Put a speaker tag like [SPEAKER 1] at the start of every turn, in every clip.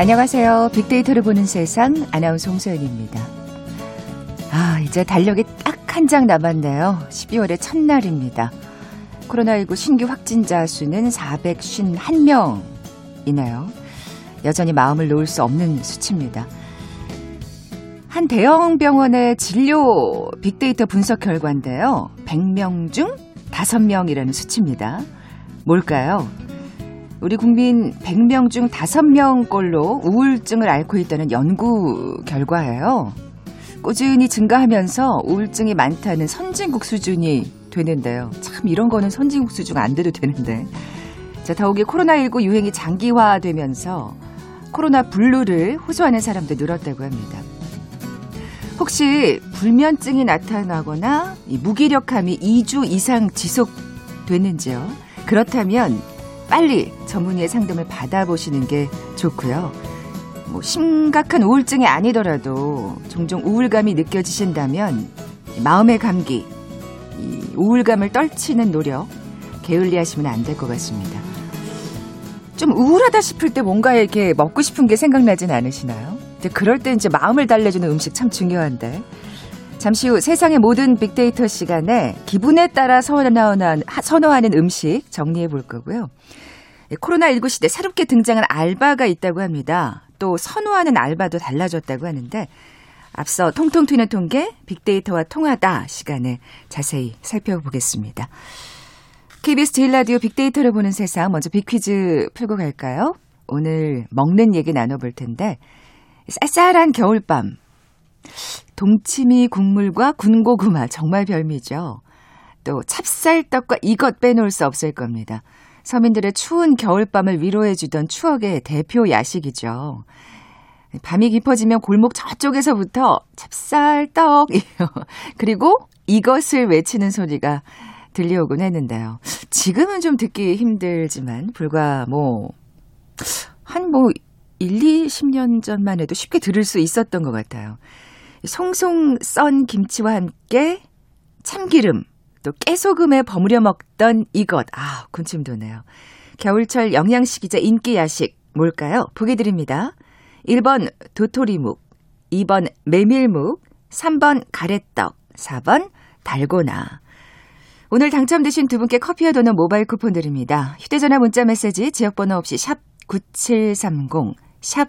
[SPEAKER 1] 안녕하세요. 빅데이터를 보는 세상 아나운서 홍소연입니다. 아, 이제 달력이 딱 한 장 남았네요. 12월의 첫날입니다. 코로나19 신규 확진자 수는 451명이네요. 여전히 마음을 놓을 수 없는 수치입니다. 한 대형 병원의 진료 빅데이터 분석 결과인데요. 100명 중 5명이라는 수치입니다. 뭘까요? 우리 국민 100명 중 5명꼴로 우울증을 앓고 있다는 연구 결과예요. 꾸준히 증가하면서 우울증이 많다는 선진국 수준이 되는데요. 참 이런 거는 선진국 수준 안 돼도 되는데. 자, 더욱이 코로나19 유행이 장기화되면서 코로나 블루를 호소하는 사람도 늘었다고 합니다. 혹시 불면증이 나타나거나 무기력함이 2주 이상 지속되는지요? 그렇다면 빨리 전문의의 상담을 받아보시는 게 좋고요. 뭐 심각한 우울증이 아니더라도 종종 우울감이 느껴지신다면 마음의 감기, 우울감을 떨치는 노력 게을리 하시면 안 될 것 같습니다. 좀 우울하다 싶을 때 뭔가 이렇게 먹고 싶은 게 생각나진 않으시나요? 그럴 때 이제 마음을 달래주는 음식 참 중요한데. 잠시 후 세상의 모든 빅데이터 시간에 기분에 따라 선호하는, 선호하는 음식 정리해 볼 거고요. 코로나19 시대 새롭게 등장한 알바가 있다고 합니다. 또 선호하는 알바도 달라졌다고 하는데 앞서 통통 튀는 통계 빅데이터와 통하다 시간에 자세히 살펴보겠습니다. KBS 제일 라디오 빅데이터를 보는 세상 먼저 빅퀴즈 풀고 갈까요? 오늘 먹는 얘기 나눠볼 텐데 쌀쌀한 겨울밤 동치미 국물과 군고구마 정말 별미죠. 또 찹쌀떡과 이것 빼놓을 수 없을 겁니다. 서민들의 추운 겨울밤을 위로해주던 추억의 대표 야식이죠. 밤이 깊어지면 골목 저쪽에서부터 찹쌀떡 그리고 이것을 외치는 소리가 들려오곤 했는데요. 지금은 좀 듣기 힘들지만 불과 뭐 한뭐 1, 20년 전만 해도 쉽게 들을 수 있었던 것 같아요. 송송 썬 김치와 함께 참기름 또 깨소금에 버무려 먹던 이것. 아, 군침 도네요. 겨울철 영양식이자 인기 야식 뭘까요? 보기 드립니다. 1번 도토리묵, 2번 메밀묵, 3번 가래떡, 4번 달고나. 오늘 당첨되신 두 분께 커피와 도넛 모바일 쿠폰 드립니다. 휴대전화 문자 메시지 지역번호 없이 샵 9730, 샵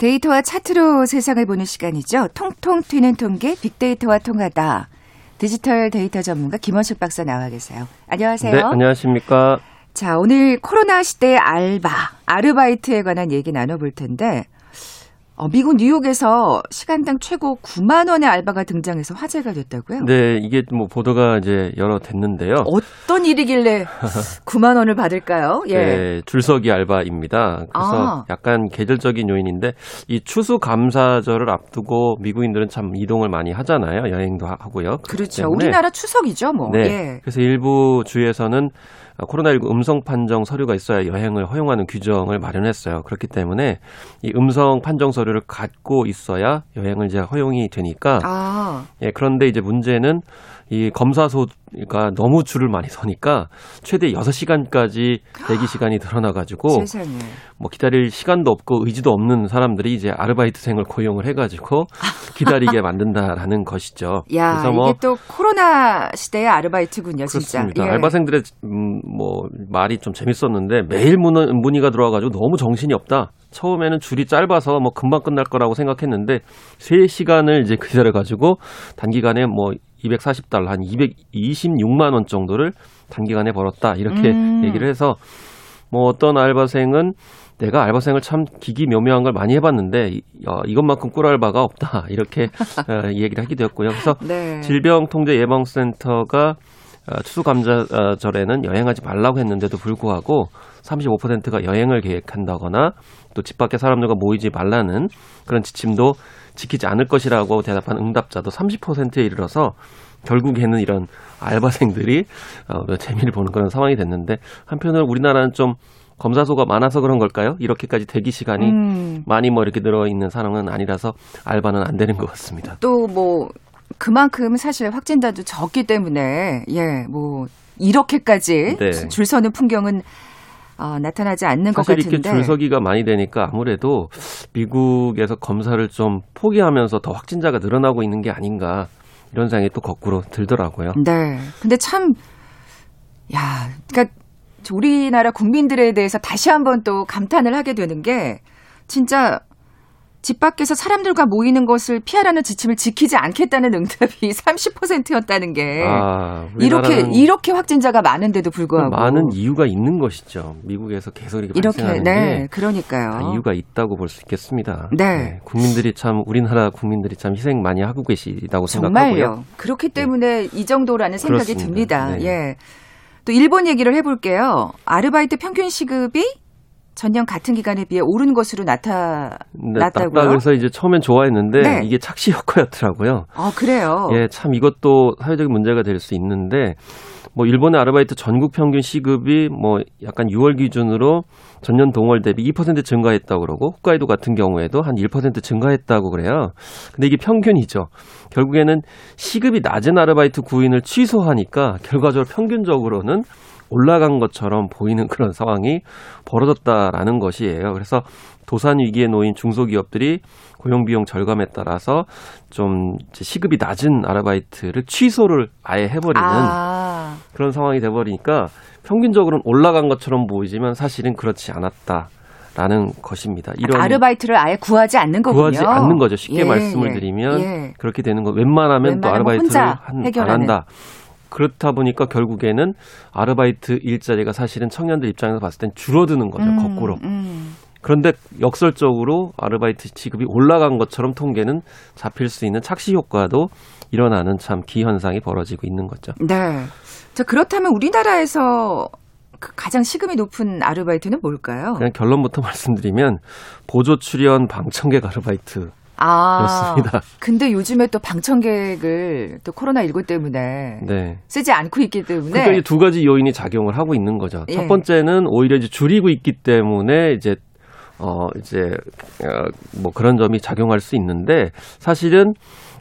[SPEAKER 1] 데이터와 차트로 세상을 보는 시간이죠. 통통 튀는 통계 빅데이터와 통하다. 디지털 데이터 전문가 김원숙 박사 나와 계세요. 안녕하세요.
[SPEAKER 2] 네, 안녕하십니까.
[SPEAKER 1] 자, 오늘 코로나 시대의 알바, 아르바이트에 관한 얘기 나눠볼 텐데, 어, 미국 뉴욕에서 시간당 최고 9만 원의 알바가 등장해서 화제가 됐다고요?
[SPEAKER 2] 네, 이게 뭐 보도가 이제 여러 됐는데요.
[SPEAKER 1] 어떤 일이길래 9만 원을 받을까요?
[SPEAKER 2] 예. 네, 줄서기 알바입니다. 그래서 아. 약간 계절적인 요인인데 이 추수 감사절을 앞두고 미국인들은 참 이동을 많이 하잖아요. 여행도 하고요.
[SPEAKER 1] 그렇죠. 우리나라 추석이죠, 뭐.
[SPEAKER 2] 네. 예. 그래서 일부 주에서는 코로나19 음성 판정 서류가 있어야 여행을 허용하는 규정을 마련했어요. 그렇기 때문에 이 음성 판정 서류를 갖고 있어야 여행을 이제 허용이 되니까. 아. 예, 그런데 이제 문제는 이 검사소가 너무 줄을 많이 서니까 최대 6시간까지 대기 시간이 늘어나 가지고 뭐 기다릴 시간도 없고 의지도 없는 사람들이 이제 아르바이트생을 고용을 해 가지고 기다리게 만든다라는 것이죠.
[SPEAKER 1] 야, 그래서 뭐 이게 또 코로나 시대의 아르바이트군요, 진짜.
[SPEAKER 2] 그렇습니다. 예. 알바생들의 음, 뭐 말이 좀 재밌었는데 매일 문, 문의 가 들어와 가지고 너무 정신이 없다. 처음에는 줄이 짧아서 뭐 금방 끝날 거라고 생각했는데 3시간을 이제 기다려 가지고 단기간에 뭐 240달러 한 226만 원 정도를 단기간에 벌었다 이렇게 음. 얘기를 해서 뭐 어떤 알바생은 내가 알바생을 참 기기묘묘한 걸 많이 해봤는데 이, 어, 이것만큼 꿀알바가 없다 이렇게 어, 얘기를 하기도 했고요. 그래서
[SPEAKER 1] 네.
[SPEAKER 2] 질병통제예방센터가 어, 추수감자절에는 여행하지 말라고 했는데도 불구하고 35%가 여행을 계획한다거나 또 집 밖에 사람들과 모이지 말라는 그런 지침도 지키지 않을 것이라고 대답한 응답자도 30%에 이르러서 결국에는 이런 알바생들이 어, 재미를 보는 그런 상황이 됐는데 한편으로 우리나라는 좀 검사소가 많아서 그런 걸까요? 이렇게까지 대기 시간이
[SPEAKER 1] 음,
[SPEAKER 2] 많이 뭐 이렇게 늘어 있는 상황은 아니라서 알바는 안 되는 것 같습니다.
[SPEAKER 1] 또 뭐 그만큼 사실 확진자도 적기 때문에 예, 뭐 이렇게까지
[SPEAKER 2] 네.
[SPEAKER 1] 줄 서는 풍경은 어, 나타나지 않는 것
[SPEAKER 2] 사실
[SPEAKER 1] 같은데.
[SPEAKER 2] 이렇게 줄서기가 많이 되니까 아무래도 미국에서 검사를 좀 포기하면서 더 확진자가 늘어나고 있는 게 아닌가 이런 생각이 또 거꾸로 들더라고요.
[SPEAKER 1] 네. 근데 참, 야, 그러니까 우리나라 국민들에 대해서 다시 한번 또 감탄을 하게 되는 게 진짜 집 밖에서 사람들과 모이는 것을 피하라는 지침을 지키지 않겠다는 응답이 30%였다는 게
[SPEAKER 2] 아,
[SPEAKER 1] 네. 이렇게 이렇게 확진자가 많은데도 불구하고
[SPEAKER 2] 많은 이유가 있는 것이죠. 미국에서 계속 이렇게,
[SPEAKER 1] 이렇게
[SPEAKER 2] 발생하는
[SPEAKER 1] 네,
[SPEAKER 2] 게
[SPEAKER 1] 그러니까요.
[SPEAKER 2] 다 이유가 있다고 볼 수 있겠습니다.
[SPEAKER 1] 네.
[SPEAKER 2] 국민들이 참 우리나라 국민들이 참 희생 많이 하고 계시다고 생각하고요.
[SPEAKER 1] 정말요. 그렇기 때문에 이 정도라는 생각이
[SPEAKER 2] 그렇습니다.
[SPEAKER 1] 듭니다.
[SPEAKER 2] 네.
[SPEAKER 1] 예. 또 일본 얘기를 해볼게요. 아르바이트 평균 시급이 전년 같은 기간에 비해 오른 것으로 나타
[SPEAKER 2] 네,
[SPEAKER 1] 났다고요?
[SPEAKER 2] 그래서 이제 처음엔 좋아했는데
[SPEAKER 1] 네.
[SPEAKER 2] 이게 착시 효과였더라고요.
[SPEAKER 1] 아 그래요.
[SPEAKER 2] 예, 참 이것도 사회적인 문제가 될 수 있는데 뭐 일본의 아르바이트 전국 평균 시급이 뭐 약간 6월 기준으로 전년 동월 대비 2% 증가했다고 그러고 홋카이도 같은 경우에도 한 1% 증가했다고 그래요. 근데 이게 평균이죠. 결국에는 시급이 낮은 아르바이트 구인을 취소하니까 결과적으로 평균적으로는 올라간 것처럼 보이는 그런 상황이 벌어졌다라는 것이에요. 그래서 도산 위기에 놓인 중소기업들이 고용 비용 절감에 따라서 좀 시급이 낮은 아르바이트를 취소를 아예 해버리는
[SPEAKER 1] 아,
[SPEAKER 2] 그런 상황이 돼버리니까 평균적으로는 올라간 것처럼 보이지만 사실은 그렇지 않았다 라는 것입니다. 이런
[SPEAKER 1] 아르바이트를 아예 구하지 않는 거군요.
[SPEAKER 2] 구하지 않는 거죠. 쉽게
[SPEAKER 1] 예,
[SPEAKER 2] 말씀을
[SPEAKER 1] 예,
[SPEAKER 2] 드리면
[SPEAKER 1] 예.
[SPEAKER 2] 그렇게 되는 거. 웬만하면 또
[SPEAKER 1] 웬만하면
[SPEAKER 2] 아르바이트를
[SPEAKER 1] 혼자
[SPEAKER 2] 한, 안. 한다. 그렇다 보니까 결국에는 아르바이트 일자리가 사실은 청년들 입장에서 봤을 땐 줄어드는 거죠.
[SPEAKER 1] 음,
[SPEAKER 2] 거꾸로.
[SPEAKER 1] 음.
[SPEAKER 2] 그런데 역설적으로 아르바이트 지급이 올라간 것처럼 통계는 잡힐 수 있는 착시 효과도 일어나는 참 기현상이 벌어지고 있는 거죠.
[SPEAKER 1] 네. 자 그렇다면 우리나라에서 그 가장 시급이 높은 아르바이트는 뭘까요?
[SPEAKER 2] 그냥 결론부터 말씀드리면 보조 출연 방청객 아르바이트
[SPEAKER 1] 아,
[SPEAKER 2] 그렇습니다.
[SPEAKER 1] 근데 요즘에 또 방청객을 또 코로나 19 때문에
[SPEAKER 2] 네.
[SPEAKER 1] 쓰지 않고 있기 때문에
[SPEAKER 2] 그러니까 이제 두 가지 요인이 작용을 하고 있는 거죠.
[SPEAKER 1] 예.
[SPEAKER 2] 첫 번째는 오히려 이제 줄이고 있기 때문에 이제 어 이제 어뭐 그런 점이 작용할 수 있는데 사실은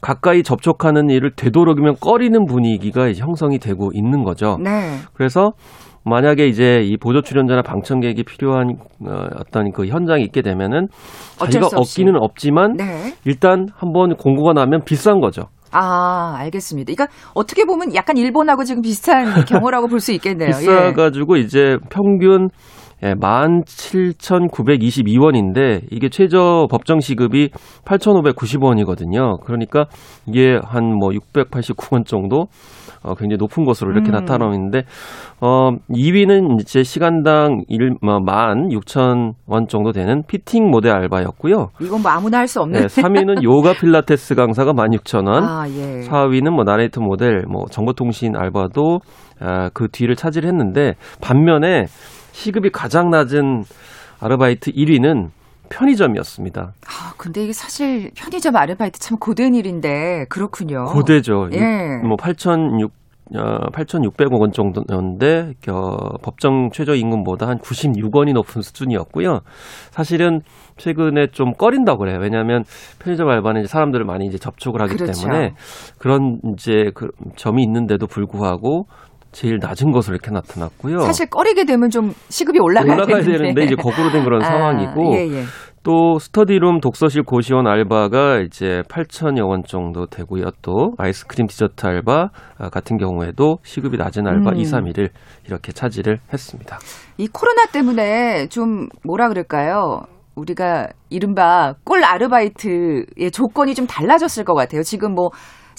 [SPEAKER 2] 가까이 접촉하는 일을 되도록이면 꺼리는 분위기가 형성이 되고 있는 거죠.
[SPEAKER 1] 네.
[SPEAKER 2] 그래서 만약에 이제 이 보조 출연자나 방청객이 필요한 어, 어떤 그 현장이 있게 되면은 자기가. 없기는 없지만
[SPEAKER 1] 네.
[SPEAKER 2] 일단 한번 공고가 나면 비싼 거죠.
[SPEAKER 1] 아, 알겠습니다. 그러니까 어떻게 보면 약간 일본하고 지금 비슷한 경우라고 볼 수 있겠네요. 예.
[SPEAKER 2] 비싸가지고 이제 평균 예, 17,922원인데 이게 최저 법정 시급이 8,590원이거든요. 그러니까 이게 한 뭐 689원 정도 어, 굉장히 높은 것으로 이렇게
[SPEAKER 1] 음.
[SPEAKER 2] 나타나고 있는데 어 2위는 이제 시간당 1, 뭐, 16,000원 정도 되는 피팅 모델 알바였고요.
[SPEAKER 1] 이건 뭐 아무나 할 수 없는.
[SPEAKER 2] 네, 3위는 요가 필라테스 강사가 16,000원.
[SPEAKER 1] 아, 예.
[SPEAKER 2] 4위는 뭐 나레이터 모델, 뭐 정보통신 알바도 아, 그 뒤를 차지했는데 반면에 시급이 가장 낮은 아르바이트 1위는 편의점이었습니다.
[SPEAKER 1] 아, 근데 이게 사실 편의점 아르바이트 참 고된 일인데 그렇군요.
[SPEAKER 2] 고대죠.
[SPEAKER 1] 예.
[SPEAKER 2] 뭐8,600 어, 8,600원 정도였는데 겨, 법정 최저 임금보다 한 96원이 높은 수준이었고요. 사실은 최근에 좀 꺼린다고 그래요. 왜냐하면 편의점 알바는 이제 사람들을 많이 이제 접촉을 하기
[SPEAKER 1] 그렇죠.
[SPEAKER 2] 때문에 그런 이제 그 점이 있는데도 불구하고 제일 낮은 것으로 이렇게 나타났고요.
[SPEAKER 1] 사실 꺼리게 되면 좀 시급이 올라가야,
[SPEAKER 2] 올라가야
[SPEAKER 1] 되는데.
[SPEAKER 2] 되는데 이제 거꾸로 된 그런
[SPEAKER 1] 아,
[SPEAKER 2] 상황이고
[SPEAKER 1] 예, 예.
[SPEAKER 2] 또 스터디룸 독서실 고시원 알바가 이제 8천여 원 정도 되고요. 또 아이스크림 디저트 알바 아, 같은 경우에도 시급이 낮은 알바
[SPEAKER 1] 음.
[SPEAKER 2] 2, 3위를 이렇게 차지를 했습니다.
[SPEAKER 1] 이 코로나 때문에 좀 뭐라 그럴까요? 우리가 이른바 꿀 아르바이트의 조건이 좀 달라졌을 것 같아요. 지금 뭐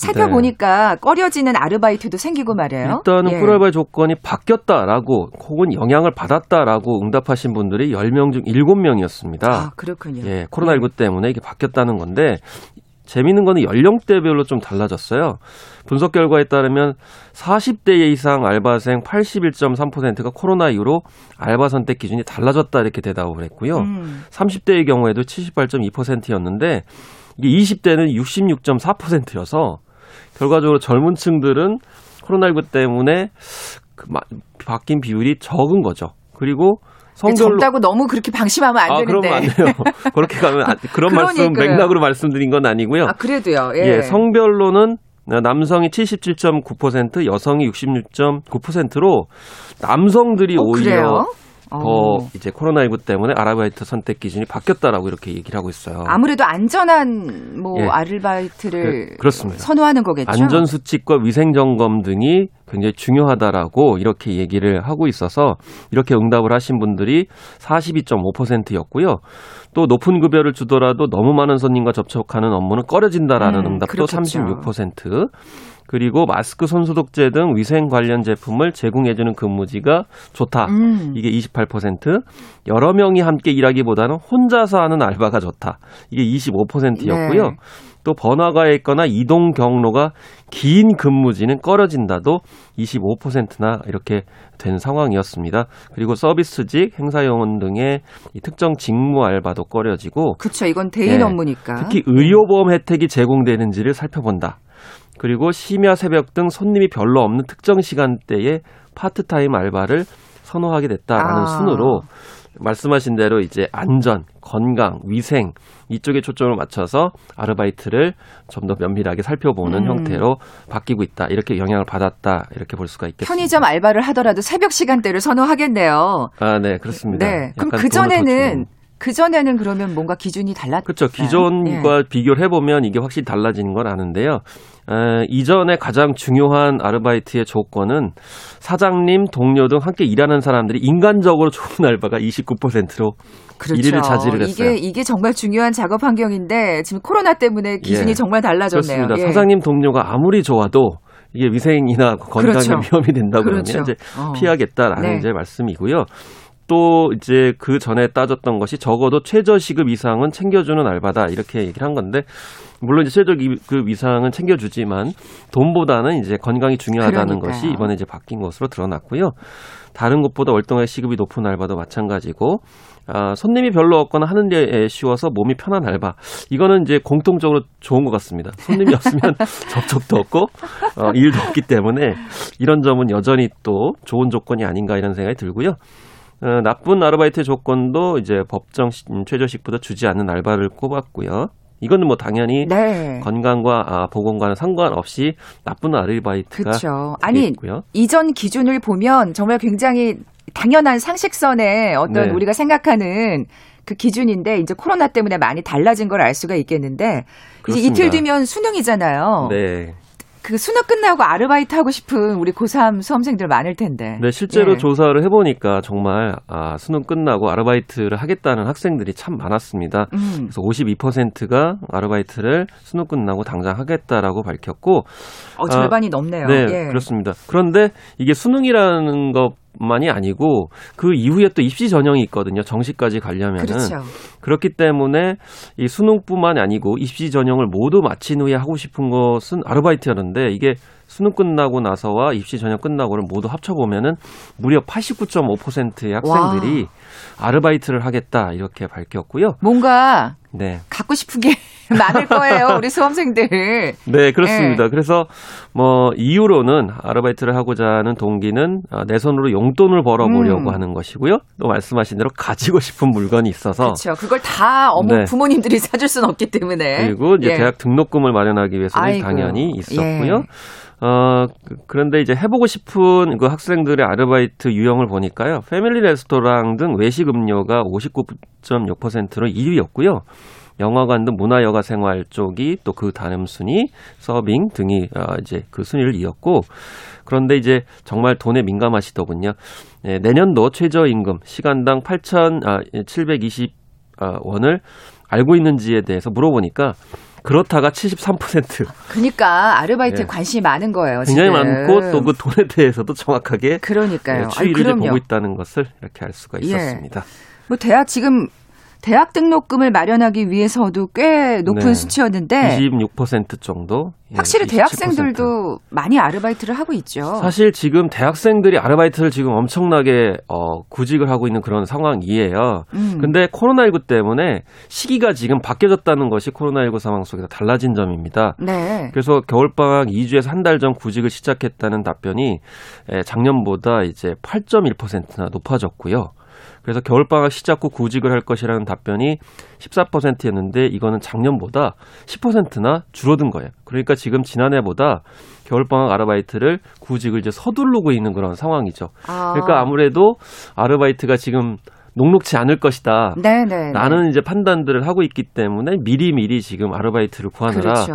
[SPEAKER 1] 살펴보니까 꺼려지는 아르바이트도 생기고 말이에요.
[SPEAKER 2] 일단은
[SPEAKER 1] 예.
[SPEAKER 2] 꿀알바의 조건이 바뀌었다라고 혹은 영향을 받았다라고 응답하신 분들이 10명 중 7명이었습니다.
[SPEAKER 1] 아, 그렇군요.
[SPEAKER 2] 예, 코로나19 때문에 이게 바뀌었다는 건데 재미있는 거는 연령대별로 좀 달라졌어요. 분석 결과에 따르면 40대 이상 알바생 81.3%가 코로나 이후로 알바 선택 기준이 달라졌다 이렇게 대답을 했고요.
[SPEAKER 1] 음.
[SPEAKER 2] 30대의 경우에도 78.2%였는데 이게 20대는 66.4%여서 결과적으로 젊은 층들은 코로나19 때문에 그 마- 바뀐 비율이 적은 거죠. 그리고 성별로
[SPEAKER 1] 젊다고 너무 그렇게 방심하면 안
[SPEAKER 2] 아,
[SPEAKER 1] 되는데.
[SPEAKER 2] 그러면 안 돼요. 그렇게 가면 안- 그런 말씀. 맥락으로 말씀드린 건 아니고요.
[SPEAKER 1] 아, 그래도요. 예.
[SPEAKER 2] 예, 성별로는 남성이 77.9%, 여성이 66.9%로 남성들이
[SPEAKER 1] 어,
[SPEAKER 2] 오히려
[SPEAKER 1] 그래요?
[SPEAKER 2] 더
[SPEAKER 1] 어.
[SPEAKER 2] 이제 코로나19 때문에 아르바이트 선택 기준이 바뀌었다라고 이렇게 얘기를 하고 있어요.
[SPEAKER 1] 아무래도 안전한 뭐
[SPEAKER 2] 예.
[SPEAKER 1] 아르바이트를
[SPEAKER 2] 그-.
[SPEAKER 1] 선호하는 거겠죠.
[SPEAKER 2] 안전 수칙과 위생 점검 등이 굉장히 중요하다라고 이렇게 얘기를 하고 있어서 이렇게 응답을 하신 분들이 42.5%였고요. 또 높은 급여를 주더라도 너무 많은 손님과 접촉하는 업무는 꺼려진다라는
[SPEAKER 1] 음,
[SPEAKER 2] 응답도
[SPEAKER 1] 그렇겠죠.
[SPEAKER 2] 36%. 그리고 마스크, 손 소독제 등 위생 관련 제품을 제공해주는 근무지가 좋다.
[SPEAKER 1] 음.
[SPEAKER 2] 이게 28%. 여러 명이 함께 일하기보다는 혼자서 하는 알바가 좋다. 이게 25%였고요.
[SPEAKER 1] 네.
[SPEAKER 2] 또 번화가에 있거나 이동 경로가 긴 근무지는 꺼려진다도 25%나 이렇게 된 상황이었습니다. 그리고 서비스직, 행사요원 등의 이 특정 직무 알바도 꺼려지고
[SPEAKER 1] 그렇죠. 이건 대인
[SPEAKER 2] 예.
[SPEAKER 1] 업무니까.
[SPEAKER 2] 특히 의료보험 혜택이 제공되는지를 살펴본다. 그리고 심야 새벽 등 손님이 별로 없는 특정 시간대에 파트타임 알바를 선호하게 됐다라는
[SPEAKER 1] 아.
[SPEAKER 2] 순으로 말씀하신 대로 이제 안전, 건강, 위생 이쪽에 초점을 맞춰서 아르바이트를 좀 더 면밀하게 살펴보는
[SPEAKER 1] 음.
[SPEAKER 2] 형태로 바뀌고 있다. 이렇게 영향을 받았다. 이렇게 볼 수가 있겠습니다.
[SPEAKER 1] 편의점 알바를 하더라도 새벽 시간대를 선호하겠네요.
[SPEAKER 2] 아, 네, 그렇습니다.
[SPEAKER 1] 네. 그럼 그 전에는. 그 전에는 그러면 뭔가 기준이 달랐.
[SPEAKER 2] 그렇죠. 기존과 비교를 해보면 이게 확실히 달라지는 건 아는데요. 에, 이전에 가장 중요한 아르바이트의 조건은 사장님, 동료 등 함께 일하는 사람들이 인간적으로 좋은 알바가 29%로
[SPEAKER 1] 그렇죠.
[SPEAKER 2] 일위를 차지를 했어요.
[SPEAKER 1] 이게 이게 정말 중요한 작업 환경인데 지금 코로나 때문에 기준이
[SPEAKER 2] 예.
[SPEAKER 1] 정말 달라졌네요.
[SPEAKER 2] 그렇습니다.
[SPEAKER 1] 예.
[SPEAKER 2] 사장님, 동료가 아무리 좋아도 이게 위생이나 건강에
[SPEAKER 1] 그렇죠.
[SPEAKER 2] 위험이 된다 그러면
[SPEAKER 1] 그렇죠.
[SPEAKER 2] 이제
[SPEAKER 1] 어.
[SPEAKER 2] 피하겠다라는
[SPEAKER 1] 네.
[SPEAKER 2] 이제 말씀이고요. 또 이제 그 전에 따졌던 것이 적어도 최저시급 이상은 챙겨주는 알바다 이렇게 얘기를 한 건데 물론 이제 최저시급 이상은 챙겨주지만 돈보다는 이제 건강이 중요하다는
[SPEAKER 1] 그러니까요.
[SPEAKER 2] 것이 이번에 이제 바뀐 것으로 드러났고요. 다른 것보다 월등하게 시급이 높은 알바도 마찬가지고 아, 손님이 별로 없거나 하는 데 쉬워서 몸이 편한 알바. 이거는 이제 공통적으로 좋은 것 같습니다. 손님이 없으면 접촉도 없고 어, 일도 없기 때문에 이런 점은 여전히 또 좋은 조건이 아닌가 이런 생각이 들고요. 어, 나쁜 아르바이트 조건도 이제 법정 시- 음, 최저시급보다 주지 않는 알바를 꼽았고요. 이거는 뭐 당연히
[SPEAKER 1] 네.
[SPEAKER 2] 건강과 아, 보건과는 상관없이 나쁜 아르바이트가
[SPEAKER 1] 그렇죠. 아니
[SPEAKER 2] 있고요.
[SPEAKER 1] 이전 기준을 보면 정말 굉장히 당연한 상식선의 어떤
[SPEAKER 2] 네.
[SPEAKER 1] 우리가 생각하는 그 기준인데 이제 코로나 때문에 많이 달라진 걸 알 수가 있겠는데 이제
[SPEAKER 2] 그렇습니다.
[SPEAKER 1] 이틀 뒤면 수능이잖아요.
[SPEAKER 2] 네.
[SPEAKER 1] 그 수능 끝나고 아르바이트 하고 싶은 우리 고3 수험생들 많을 텐데.
[SPEAKER 2] 네, 실제로
[SPEAKER 1] 예.
[SPEAKER 2] 조사를 해보니까 정말 아, 수능 끝나고 아르바이트를 하겠다는 학생들이 참 많았습니다.
[SPEAKER 1] 음.
[SPEAKER 2] 그래서 52%가 아르바이트를 수능 끝나고 당장 하겠다라고 밝혔고,
[SPEAKER 1] 어, 절반이 넘네요.
[SPEAKER 2] 네,
[SPEAKER 1] 예.
[SPEAKER 2] 그렇습니다. 그런데 이게 수능이라는 것 만이 아니고 그 이후에 또 입시 전형이 있거든요. 정시까지 가려면은
[SPEAKER 1] 그렇죠.
[SPEAKER 2] 그렇기 때문에 이 수능뿐만이 아니고 입시 전형을 모두 마친 후에 하고 싶은 것은 아르바이트였는데 이게 수능 끝나고 나서와 입시 전형 끝나고를 모두 합쳐보면은 무려 89.5%의 학생들이 아르바이트를 하겠다 이렇게 밝혔고요.
[SPEAKER 1] 뭔가
[SPEAKER 2] 네.
[SPEAKER 1] 갖고 싶은 게 많을 거예요. 우리 수험생들.
[SPEAKER 2] 네, 그렇습니다. 그래서 뭐 이유로는 아르바이트를 하고자 하는 동기는 아, 내 손으로 용돈을 벌어보려고
[SPEAKER 1] 음.
[SPEAKER 2] 하는 것이고요. 또 말씀하신 대로 가지고 싶은 물건이 있어서
[SPEAKER 1] 그렇죠. 그걸 다 어머
[SPEAKER 2] 네.
[SPEAKER 1] 부모님들이 사줄 수는 없기 때문에.
[SPEAKER 2] 그리고 이제
[SPEAKER 1] 예.
[SPEAKER 2] 대학 등록금을 마련하기 위해서는
[SPEAKER 1] 아이고,
[SPEAKER 2] 당연히 있었고요.
[SPEAKER 1] 예.
[SPEAKER 2] 어, 그- 그런데 이제 해보고 싶은 그 학생들의 아르바이트 유형을 보니까요. 패밀리 레스토랑 등 외식 음료가 59.6%로 1위였고요. 영화관 등 문화 여가 생활 쪽이 또 그 다음 순위, 서빙 등이 어, 이제 그 순위를 이었고, 그런데 이제 정말 돈에 민감하시더군요. 예, 내년도 최저임금 시간당 8,720 어, 원을 알고 있는지에 대해서 물어보니까 그렇다가 73%.
[SPEAKER 1] 그러니까 아르바이트에
[SPEAKER 2] 예.
[SPEAKER 1] 관심이 많은 거예요.
[SPEAKER 2] 굉장히
[SPEAKER 1] 지금.
[SPEAKER 2] 많고 또 그 돈에 대해서도 정확하게
[SPEAKER 1] 그러니까요.
[SPEAKER 2] 예, 추이를. 보고 있다는 것을 이렇게 알 수가
[SPEAKER 1] 예.
[SPEAKER 2] 있었습니다.
[SPEAKER 1] 뭐 대학 지금 대학 등록금을 마련하기 위해서도 꽤 높은
[SPEAKER 2] 네.
[SPEAKER 1] 수치였는데
[SPEAKER 2] 26% 정도. 예,
[SPEAKER 1] 확실히
[SPEAKER 2] 27%.
[SPEAKER 1] 대학생들도 많이 아르바이트를 하고 있죠.
[SPEAKER 2] 사실 지금 대학생들이 아르바이트를 지금 엄청나게 어, 구직을 하고 있는 그런 상황이에요.
[SPEAKER 1] 음.
[SPEAKER 2] 근데 코로나19 때문에 시기가 지금 바뀌어졌다는 것이 코로나19 상황 속에서 달라진 점입니다.
[SPEAKER 1] 네.
[SPEAKER 2] 그래서 겨울방학 2주에서 한 달 전 구직을 시작했다는 답변이 에, 작년보다 이제 8.1%나 높아졌고요. 그래서 겨울방학 시작 후 구직을 할 것이라는 답변이 14%였는데 이거는 작년보다 10%나 줄어든 거예요. 그러니까 지금 지난해보다 겨울방학 아르바이트를 구직을 이제 서두르고 있는 그런 상황이죠.
[SPEAKER 1] 아.
[SPEAKER 2] 그러니까 아무래도 아르바이트가 지금 녹록치 않을 것이다.
[SPEAKER 1] 네네.
[SPEAKER 2] 라는 이제 판단들을 하고 있기 때문에 미리 미리 지금 아르바이트를 구하느라
[SPEAKER 1] 그렇죠.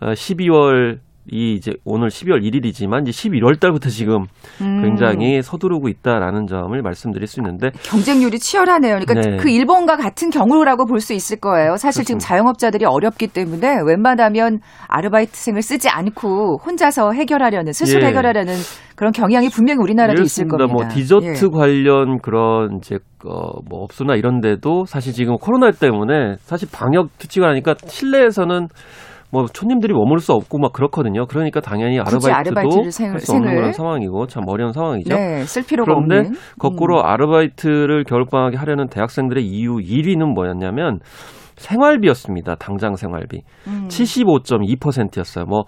[SPEAKER 2] 어, 12월 이 이제 오늘 12월 1일이지만 이제 11월 달부터 지금
[SPEAKER 1] 음.
[SPEAKER 2] 굉장히 서두르고 있다라는 점을 말씀드릴 수 있는데
[SPEAKER 1] 경쟁률이 치열하네요. 그러니까
[SPEAKER 2] 네.
[SPEAKER 1] 그 일본과 같은 경우라고 볼 수 있을 거예요. 사실 지금
[SPEAKER 2] 그렇습니다.
[SPEAKER 1] 자영업자들이 어렵기 때문에 웬만하면 아르바이트생을 쓰지 않고 혼자서 해결하려는 스스로
[SPEAKER 2] 예.
[SPEAKER 1] 해결하려는 그런 경향이 분명히 우리나라도 있을
[SPEAKER 2] 이렇습니다.
[SPEAKER 1] 겁니다.
[SPEAKER 2] 뭐 디저트
[SPEAKER 1] 예.
[SPEAKER 2] 관련 그런 이제 어, 뭐 업소나 이런 데도 사실 지금 코로나 때문에 사실 방역 수칙을 하니까 실내에서는 뭐 손님들이 머물 수 없고 막 그렇거든요. 그러니까 당연히 아르바이트도
[SPEAKER 1] 아르바이트를 생-
[SPEAKER 2] 할수 없는. 그런 상황이고 참 어려운 상황이죠.
[SPEAKER 1] 네, 쓸 필요가
[SPEAKER 2] 그런데
[SPEAKER 1] 없는.
[SPEAKER 2] 거꾸로
[SPEAKER 1] 음.
[SPEAKER 2] 아르바이트를 겨울방학에 하려는 대학생들의 이유 1위는 뭐였냐면 생활비였습니다. 당장 생활비.
[SPEAKER 1] 음.
[SPEAKER 2] 75.2%였어요. 뭐,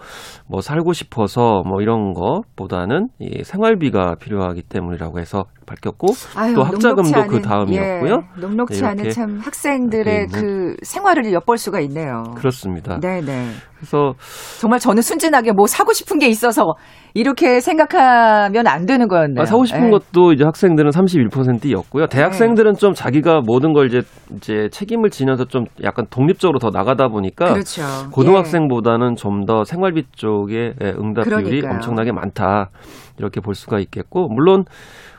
[SPEAKER 2] 뭐 살고 싶어서 뭐 이런 것보다는 이 생활비가 필요하기 때문이라고 해서 밝혔고
[SPEAKER 1] 아유,
[SPEAKER 2] 또 학자금도 그 다음이었고요.
[SPEAKER 1] 예, 녹록치
[SPEAKER 2] 네,
[SPEAKER 1] 않은 참 학생들의 돼그 생활을 엿볼 수가 있네요.
[SPEAKER 2] 그렇습니다.
[SPEAKER 1] 네 네.
[SPEAKER 2] 그래서
[SPEAKER 1] 정말 저는 순진하게 뭐 사고 싶은 게 있어서 이렇게 생각하면 안 되는 거였네요.
[SPEAKER 2] 아, 사고 싶은
[SPEAKER 1] 예.
[SPEAKER 2] 것도 이제 학생들은 31%였고요. 대학생들은 좀 자기가 모든 걸 이제 이제 책임을 지면서 좀 약간 독립적으로 더 나가다 보니까
[SPEAKER 1] 그렇죠.
[SPEAKER 2] 고등학생보다는 좀더 생활비 쪽에 예, 응답 비율이
[SPEAKER 1] 그러니까요.
[SPEAKER 2] 엄청나게 많다 이렇게 볼 수가 있겠고 물론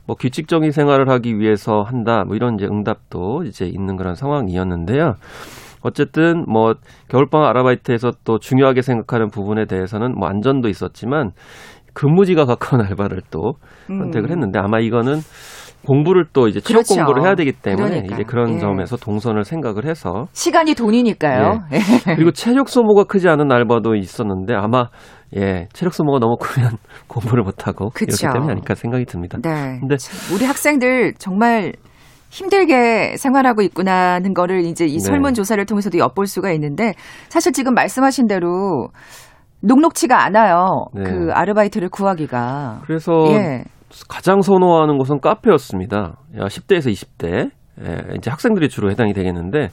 [SPEAKER 2] 뭐 규칙적인 생활을 하기 위해서 한다 뭐 이런 이제 응답도 이제 있는 그런 상황이었는데요. 어쨌든 뭐 겨울방학 아르바이트에서 또 중요하게 생각하는 부분에 대해서는 뭐 안전도 있었지만 근무지가 가까운 알바를 또
[SPEAKER 1] 음.
[SPEAKER 2] 선택을 했는데 아마 이거는 공부를 또 이제 취업
[SPEAKER 1] 그렇죠.
[SPEAKER 2] 공부를 해야 되기 때문에
[SPEAKER 1] 그러니까요.
[SPEAKER 2] 이제 그런
[SPEAKER 1] 예.
[SPEAKER 2] 점에서 동선을 생각을 해서
[SPEAKER 1] 시간이 돈이니까요. 예.
[SPEAKER 2] 그리고 체력 소모가 크지 않은 알바도 있었는데 아마 예 체력 소모가 너무 크면 공부를 못 하고
[SPEAKER 1] 그쵸.
[SPEAKER 2] 이렇기 때문이 아닐까 생각이 듭니다.
[SPEAKER 1] 네.
[SPEAKER 2] 근데-
[SPEAKER 1] 참, 우리 학생들 정말 힘들게 생활하고 있구나 하는 거를 이제 이
[SPEAKER 2] 네.
[SPEAKER 1] 설문조사를 통해서도 엿볼 수가 있는데 사실 지금 말씀하신 대로 녹록치가 않아요.
[SPEAKER 2] 네.
[SPEAKER 1] 그 아르바이트를 구하기가.
[SPEAKER 2] 그래서
[SPEAKER 1] 예.
[SPEAKER 2] 가장 선호하는 곳은 카페였습니다. 야, 10대에서 20대 예, 이제 학생들이 주로 해당이 되겠는데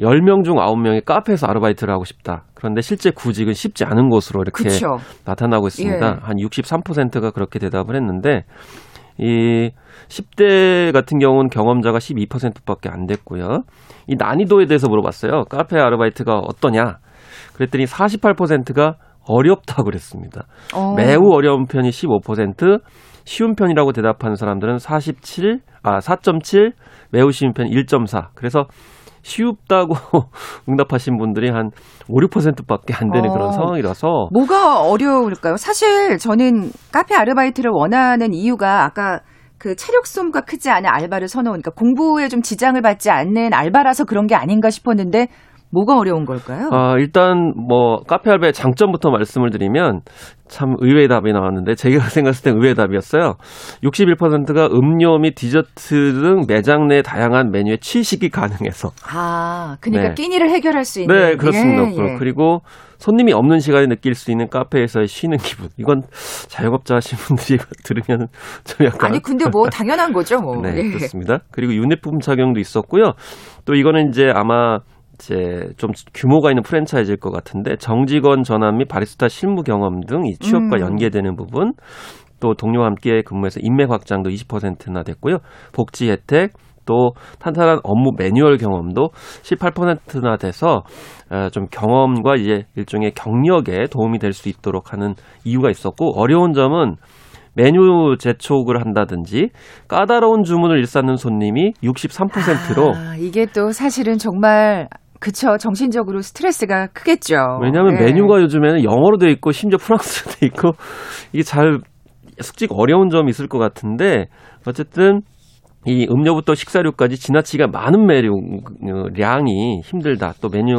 [SPEAKER 2] 10명 중 9명이 카페에서 아르바이트를 하고 싶다. 그런데 실제 구직은 쉽지 않은 곳으로 이렇게
[SPEAKER 1] 그렇죠.
[SPEAKER 2] 나타나고 있습니다.
[SPEAKER 1] 예.
[SPEAKER 2] 한 63%가 그렇게 대답을 했는데 이 10대 같은 경우는 경험자가 12%밖에 안 됐고요. 이 난이도에 대해서 물어봤어요. 카페 아르바이트가 어떠냐? 그랬더니 48%가 어렵다고 그랬습니다.
[SPEAKER 1] 어.
[SPEAKER 2] 매우 어려운 편이 15%, 쉬운 편이라고 대답하는 사람들은 47, 아 4.7, 매우 쉬운 편 1.4. 그래서 쉽다고 응답하신 분들이 한 5, 6%밖에 안 되는
[SPEAKER 1] 어.
[SPEAKER 2] 그런 상황이라서
[SPEAKER 1] 뭐가 어려울까요? 사실 저는 카페 아르바이트를 원하는 이유가 아까 그 체력 소모가 크지 않은 알바를 선호하니까 공부에 좀 지장을 받지 않는 알바라서 그런 게 아닌가 싶었는데 뭐가 어려운 걸까요?
[SPEAKER 2] 아, 일단 뭐 카페 알바의 장점부터 말씀을 드리면 참 의외의 답이 나왔는데 제가 생각했을 때 의외의 답이었어요. 61%가 음료 및 디저트 등 매장 내 다양한 메뉴에 취식이 가능해서.
[SPEAKER 1] 아, 그러니까
[SPEAKER 2] 네.
[SPEAKER 1] 끼니를 해결할 수 있는.
[SPEAKER 2] 네, 그렇습니다.
[SPEAKER 1] 예, 예.
[SPEAKER 2] 그리고 손님이 없는 시간에 느낄 수 있는 카페에서의 쉬는 기분. 이건 자영업자 하신 분들이 들으면 좀 약간
[SPEAKER 1] 아니 근데 뭐 당연한 거죠, 뭐.
[SPEAKER 2] 네,
[SPEAKER 1] 예.
[SPEAKER 2] 그렇습니다. 그리고 유니폼 착용도 있었고요. 또 이거는 이제 아마 이제 좀 규모가 있는 프랜차이즈일 것 같은데 정직원 전환 및 바리스타 실무 경험 등 이 취업과
[SPEAKER 1] 음.
[SPEAKER 2] 연계되는 부분 또 동료와 함께 근무해서 인맥 확장도 20%나 됐고요. 복지 혜택 또 탄탄한 업무 매뉴얼 경험도 18%나 돼서 어, 좀 경험과 이제 일종의 경력에 도움이 될 수 있도록 하는 이유가 있었고 어려운 점은 메뉴 재촉을 한다든지 까다로운 주문을 일삼는 손님이 63%로
[SPEAKER 1] 아, 이게 또 사실은 정말 그쵸. 정신적으로 스트레스가 크겠죠.
[SPEAKER 2] 왜냐하면
[SPEAKER 1] 네.
[SPEAKER 2] 메뉴가 요즘에는 영어로 돼 있고 심지어 프랑스로 돼 있고 이게 잘 숙지가 어려운 점이 있을 것 같은데 어쨌든 이 음료부터 식사료까지 지나치게 많은 메뉴량이 힘들다. 또 메뉴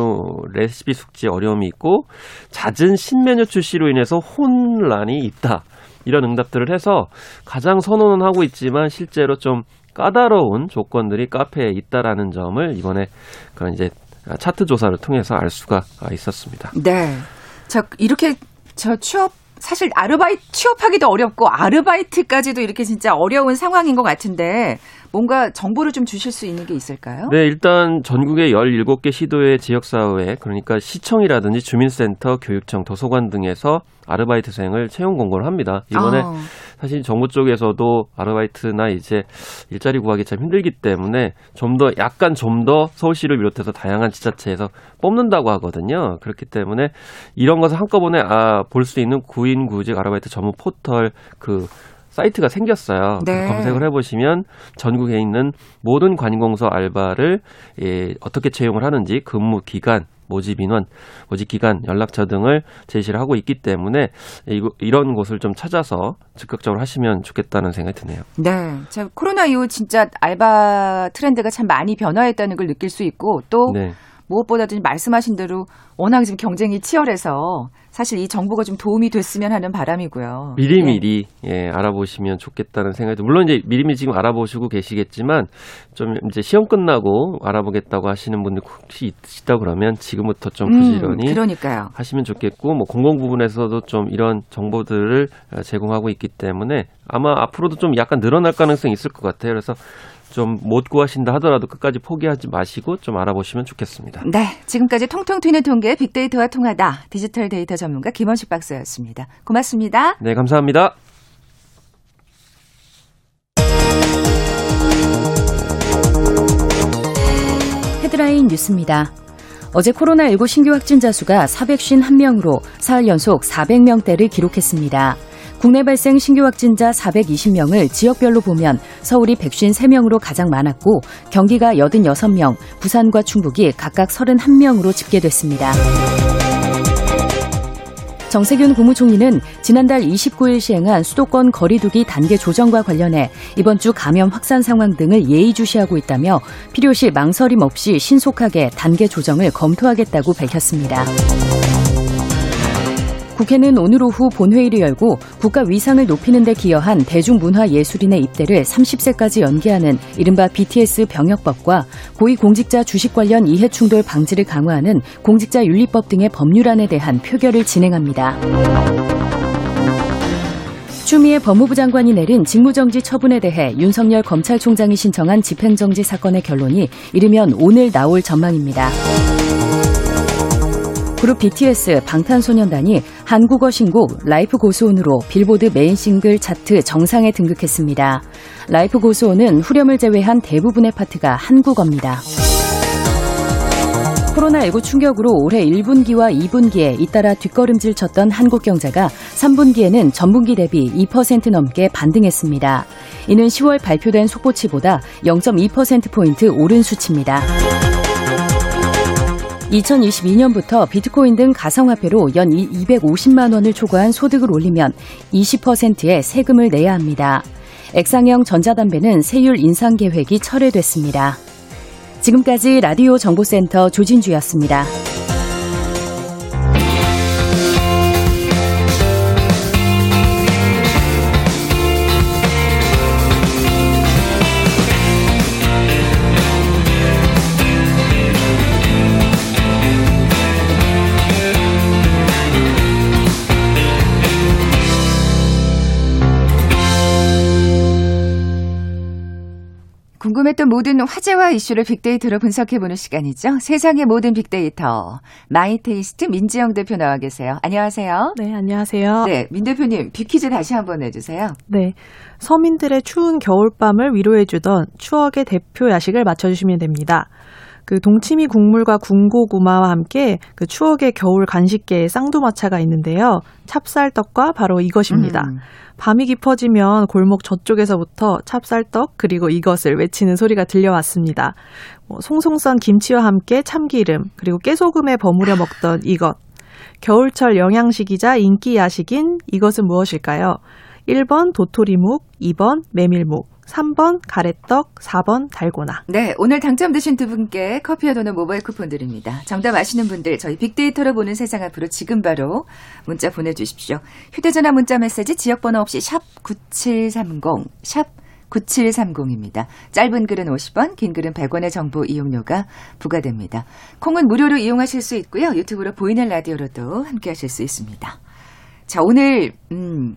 [SPEAKER 2] 레시피 숙지 어려움이 있고 잦은 신메뉴 출시로 인해서 혼란이 있다. 이런 응답들을 해서 가장 선호는 하고 있지만 실제로 좀 까다로운 조건들이 카페에 있다라는 점을 이번에 그런 이제 차트 조사를 통해서 알 수가 있었습니다.
[SPEAKER 1] 네. 자, 이렇게 저 취업 사실 아르바이트 취업하기도 어렵고 아르바이트까지도 이렇게 진짜 어려운 상황인 것 같은데 뭔가 정보를 좀 주실 수 있는 게 있을까요?
[SPEAKER 2] 네, 일단 전국의 17개 시도의 지역사회, 그러니까 시청이라든지 주민센터, 교육청, 도서관 등에서 아르바이트생을 채용 공고를 합니다. 이번에
[SPEAKER 1] 아.
[SPEAKER 2] 사실 정부 쪽에서도 아르바이트나 이제 일자리 구하기 참 힘들기 때문에 좀 더 약간 좀 더 서울시를 비롯해서 다양한 지자체에서 뽑는다고 하거든요. 그렇기 때문에 이런 것을 한꺼번에 아, 볼 수 있는 구인 구직 아르바이트 전문 포털 그 사이트가 생겼어요.
[SPEAKER 1] 네.
[SPEAKER 2] 검색을 해보시면 전국에 있는 모든 관공서 알바를 예, 어떻게 채용을 하는지 근무 기간, 모집 인원, 모집 기간, 연락처 등을 제시를 하고 있기 때문에 이거, 이런 곳을 좀 찾아서 적극적으로 하시면 좋겠다는 생각이 드네요.
[SPEAKER 1] 네. 자, 코로나 이후 진짜 알바 트렌드가 참 많이 변화했다는 걸 느낄 수 있고 또
[SPEAKER 2] 네.
[SPEAKER 1] 무엇보다도 말씀하신 대로 워낙 지금 경쟁이 치열해서 사실 이 정보가 좀 도움이 됐으면 하는 바람이고요.
[SPEAKER 2] 미리미리 예, 알아보시면 좋겠다는 생각이 들- 물론 이제 미리미리 지금 알아보시고 계시겠지만 좀 이제 시험 끝나고 알아보겠다고 하시는 분들 혹시 있으시다 그러면 지금부터 좀
[SPEAKER 1] 음,
[SPEAKER 2] 부지런히
[SPEAKER 1] 그러니까요.
[SPEAKER 2] 하시면 좋겠고 뭐 공공 부분에서도 좀 이런 정보들을 어, 제공하고 있기 때문에 아마 앞으로도 좀 약간 늘어날 가능성이 있을 것 같아요. 그래서 좀 못 구하신다 하더라도 끝까지 포기하지 마시고 좀 알아보시면 좋겠습니다.
[SPEAKER 1] 네. 지금까지 통통 튀는 통계 빅데이터와 통하다 디지털 데이터 전문가 김원식 박사였습니다. 고맙습니다.
[SPEAKER 2] 네, 감사합니다.
[SPEAKER 3] 헤드라인 뉴스입니다. 어제 코로나19 신규 확진자 수가 451명으로 사흘 연속 400명대를 기록했습니다. 국내 발생 신규 확진자 420명을 지역별로 보면 서울이 153명으로 가장 많았고 경기가 86명, 부산과 충북이 각각 31명으로 집계됐습니다. 정세균 국무총리는 지난달 29일 시행한 수도권 거리두기 단계 조정과 관련해 이번 주 감염 확산 상황 등을 예의주시하고 있다며 필요시 망설임 없이 신속하게 단계 조정을 검토하겠다고 밝혔습니다. 국회는 오늘 오후 본회의를 열고 국가 위상을 높이는 데 기여한 대중문화예술인의 입대를 30세까지 연기하는 이른바 BTS 병역법과 고위공직자 주식 관련 이해충돌 방지를 강화하는 공직자윤리법 등의 법률안에 대한 표결을 진행합니다. 추미애 법무부 장관이 내린 직무정지 처분에 대해 윤석열 검찰총장이 신청한 집행정지 사건의 결론이 이르면 오늘 나올 전망입니다. 그룹 BTS 방탄소년단이 한국어 신곡 Life Goes On으로 빌보드 메인 싱글 차트 정상에 등극했습니다. Life Goes On은 후렴을 제외한 대부분의 파트가 한국어입니다. 코로나19 충격으로 올해 1분기와 2분기에 잇따라 뒷걸음질 쳤던 한국 경제가 3분기에는 전분기 대비 2% 넘게 반등했습니다. 이는 10월 발표된 속보치보다 0.2%포인트 오른 수치입니다. 2022년부터 비트코인 등 가상화폐로 연 250만 원을 초과한 소득을 올리면 20%의 세금을 내야 합니다. 액상형 전자담배는 세율 인상 계획이 철회됐습니다. 지금까지 라디오 정보센터 조진주였습니다.
[SPEAKER 1] 궁금했던 모든 화제와 이슈를 빅데이터로 분석해보는 시간이죠. 세상의 모든 빅데이터. 마이테이스트 민지영 대표 나와 계세요. 안녕하세요.
[SPEAKER 4] 네, 안녕하세요.
[SPEAKER 1] 네, 민 대표님, 빅퀴즈 다시 한번 내주세요.
[SPEAKER 4] 네. 서민들의 추운 겨울밤을 위로해주던 추억의 대표 야식을 맞춰주시면 됩니다. 그 동치미 국물과 군고구마와 함께 그 추억의 겨울 간식계 쌍두마차가 있는데요. 찹쌀떡과 바로 이것입니다.
[SPEAKER 1] 음.
[SPEAKER 4] 밤이 깊어지면 골목 저쪽에서부터 찹쌀떡 그리고 이것을 외치는 소리가 들려왔습니다. 뭐 송송 썬 김치와 함께 참기름 그리고 깨소금에 버무려 먹던 이것. 겨울철 영양식이자 인기 야식인 이것은 무엇일까요? 1번 도토리묵, 2번 메밀묵, 3번 가래떡, 4번 달고나.
[SPEAKER 1] 네, 오늘 당첨되신 두 분께 커피와 도넛 모바일 쿠폰 드립니다. 정답 아시는 분들 저희 빅데이터로 보는 세상 앞으로 지금 바로 문자 보내주십시오. 휴대전화 문자 메시지 지역번호 없이 샵 9730, 샵 9730입니다. 짧은 글은 50원, 긴 글은 100원의 정보 이용료가 부과됩니다. 콩은 무료로 이용하실 수 있고요. 유튜브로 보이는 라디오로도 함께 하실 수 있습니다. 자, 오늘, 음,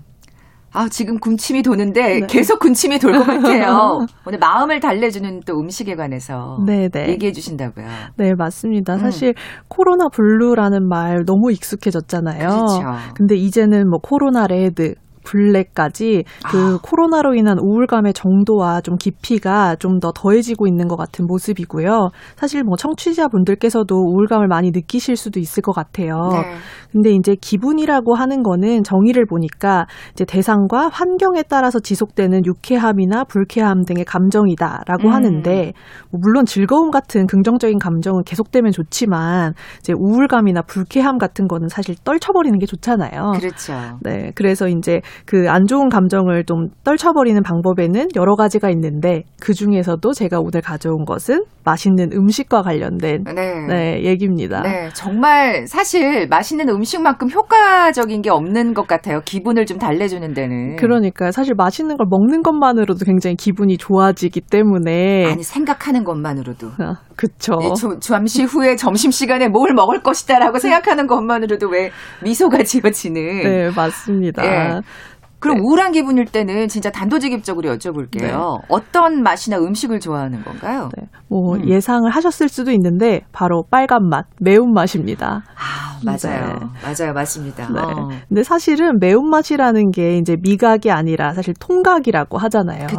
[SPEAKER 1] 아, 지금 군침이 도는데
[SPEAKER 4] 네.
[SPEAKER 1] 계속 군침이 돌 것 같아요. 오늘 마음을 달래주는 또 음식에 관해서
[SPEAKER 4] 네네.
[SPEAKER 1] 얘기해 주신다고요.
[SPEAKER 4] 네, 맞습니다.
[SPEAKER 1] 음.
[SPEAKER 4] 사실 코로나 블루라는 말 너무 익숙해졌잖아요.
[SPEAKER 1] 그렇죠.
[SPEAKER 4] 근데 이제는 뭐 코로나 레드, 블랙까지 그
[SPEAKER 1] 아.
[SPEAKER 4] 코로나로 인한 우울감의 정도와 좀 깊이가 좀 더 더해지고 있는 것 같은 모습이고요. 사실 뭐 청취자분들께서도 우울감을 많이 느끼실 수도 있을 것 같아요.
[SPEAKER 1] 네.
[SPEAKER 4] 근데 이제 기분이라고 하는 거는 정의를 보니까 이제 대상과 환경에 따라서 지속되는 유쾌함이나 불쾌함 등의 감정이다라고
[SPEAKER 1] 음.
[SPEAKER 4] 하는데 뭐 물론 즐거움 같은 긍정적인 감정은 계속되면 좋지만 이제 우울감이나 불쾌함 같은 거는 사실 떨쳐버리는 게 좋잖아요.
[SPEAKER 1] 그렇죠.
[SPEAKER 4] 네, 그래서 이제 그 안 좋은 감정을 좀 떨쳐버리는 방법에는 여러 가지가 있는데 그 중에서도 제가 오늘 가져온 것은 맛있는 음식과 관련된
[SPEAKER 1] 네.
[SPEAKER 4] 네, 얘기입니다.
[SPEAKER 1] 네, 정말 사실 맛있는 음식만큼 효과적인 게 없는 것 같아요. 기분을 좀 달래주는 데는.
[SPEAKER 4] 그러니까 사실 맛있는 걸 먹는 것만으로도 굉장히 기분이 좋아지기 때문에
[SPEAKER 1] 아니 생각하는 것만으로도.
[SPEAKER 4] 아, 그쵸.
[SPEAKER 1] 이 조- 잠시 후에 점심 시간에 뭘 먹을 것이다라고 생각하는 것만으로도 왜 미소가 지어지는.
[SPEAKER 4] 네, 맞습니다.
[SPEAKER 1] 예. 그럼
[SPEAKER 4] 네.
[SPEAKER 1] 우울한 기분일 때는 진짜 단도직입적으로 여쭤볼게요. 어떤 맛이나 음식을 좋아하는 건가요?
[SPEAKER 4] 네, 뭐
[SPEAKER 1] 음.
[SPEAKER 4] 예상을 하셨을 수도 있는데 바로 빨간 맛, 매운 맛입니다.
[SPEAKER 1] 아, 맞아요.
[SPEAKER 4] 네.
[SPEAKER 1] 맞아요. 맞습니다.
[SPEAKER 4] 네.
[SPEAKER 1] 어.
[SPEAKER 4] 근데 사실은 매운 맛이라는 게 이제 미각이 아니라 사실 통각이라고 하잖아요.
[SPEAKER 1] 그쵸.